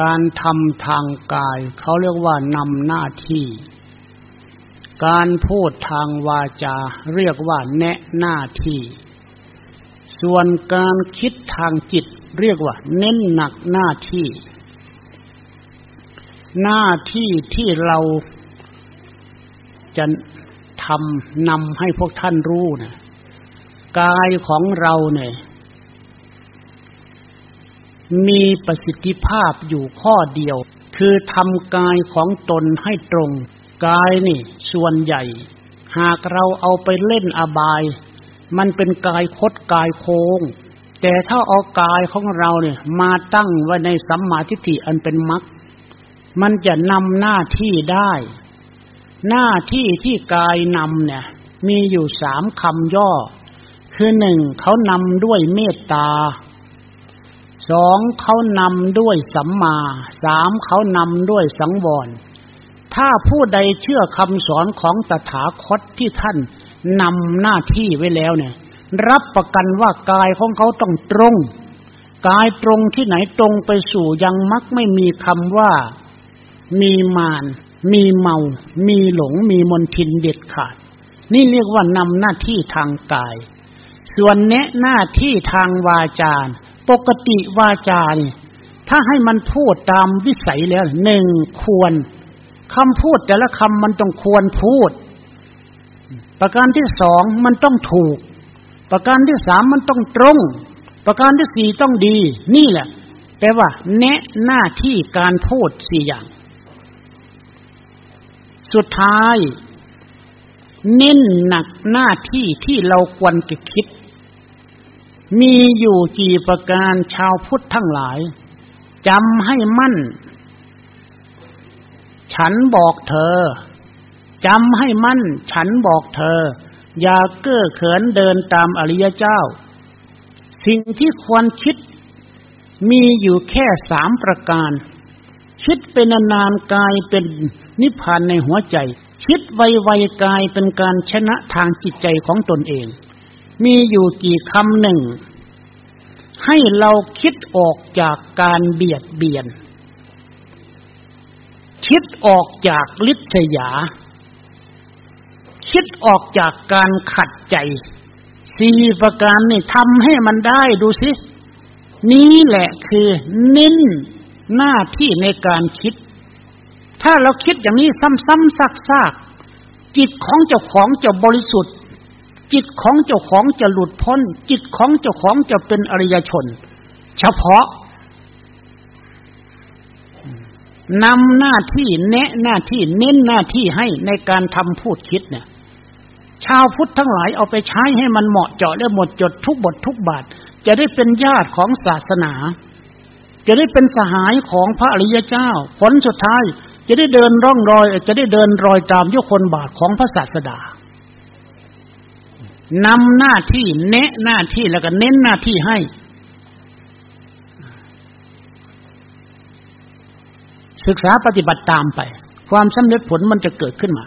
การทำทางกาย เขาเรียกว่านำหน้าที่ การพูดทางวาจา เรียกว่าแนะหน้าที่ ส่วนการคิดทางจิตเรียกว่า เน้นหนักหน้าที่ หน้าที่ที่เราจะทำนำให้พวกท่านรู้นะกายของเราเนี่ย มีประสิทธิภาพอยู่ข้อเดียว คือทำกายของตนให้ตรง กายนี่ ส่วนใหญ่ หากเราเอาไปเล่นอบาย มันเป็นกายคดกายโค้ง แต่ถ้าเอากายของเราเนี่ย มาตั้งไว้ในสัมมาทิฏฐิอันเป็นมรรคมันจะนำหน้าที่ได้ หน้าที่ที่กายนำเนี่ย มีอยู่สามคำย่อ คือหนึ่งเขานำด้วยเมตตา สองเขานำด้วยสัมมาสามเขานำด้วยสังวร ถ้าผู้ใดเชื่อคำสอนของตถาคตที่ท่านนำหน้าที่ไว้แล้วเนี่ย รับประกันว่ากายของเขาต้องตรง กายตรงที่ไหนตรงไปสู่ยังมักไม่มีคำว่า มีมานมีเมา มีหลง มีมนทินเด็ดขาด นี่เรียกว่านำหน้าที่ทางกาย ส่วนแนะหน้าที่ทางวาจา ปกติวาจานี่ถ้าให้มันพูดตามวิสัยแล้วหนึ่งควรคำพูดแต่ละคำมันต้องควรพูด ประการที่สองมันต้องถูก ประการที่สามมันต้องตรง ประการที่สี่ต้องดี นี่แหละแปลว่า แนะหน้าที่การพูดสี่อย่าง สุดท้าย เน้นหนักหน้าที่ที่เราควรจะคิด มีอยู่กี่ประการชาวพุทธทั้งหลายจำให้มั่น ฉันบอกเธอจำให้มั่น ฉันบอกเธอ อย่าเก้อเขินเดินตามอริยเจ้า สิ่งที่ควรคิด มีอยู่แค่สามประการ คิดเป็นนานกายเป็นนิพพานในหัวใจ คิดไวๆกายเป็นการชนะทางจิตใจของตนเอง มีอยู่กี่คำหนึ่ง ให้เราคิดออกจากการเบียดเบียน คิดออกจากลิษยา คิดออกจากการขัดใจสี่ประการนี่ทำให้มันได้ดูสิ นี้แหละคือเน้นหน้าที่ในการคิด ถ้าเราคิดอย่างนี้ซ้ำๆซักๆจิตของเจ้าของจะบริสุทธิ์ จิตของเจ้าของจะหลุดพ้น จิตของเจ้าของจะเป็นอริยชน เฉพาะนำหน้าที่แนะหน้าที่เน้นหน้าที่ให้ในการทำพูดคิดเนี่ย ชาวพุทธทั้งหลายเอาไปใช้ให้มันเหมาะเจาะและหมดจดทุกบททุกบาท จะได้เป็นญาติของศาสนา จะได้เป็นสหายของพระอริยเจ้า ผลสุดท้ายจะได้เดินร่องรอย จะได้เดินรอยตามยุคนบาทของพระศาสดา นำหน้าที่เนะหน้าที่แล้วก็เน้นหน้าที่ให้ ศึกษาปฏิบัติตามไป ความสำเร็จผลมันจะเกิดขึ้นมา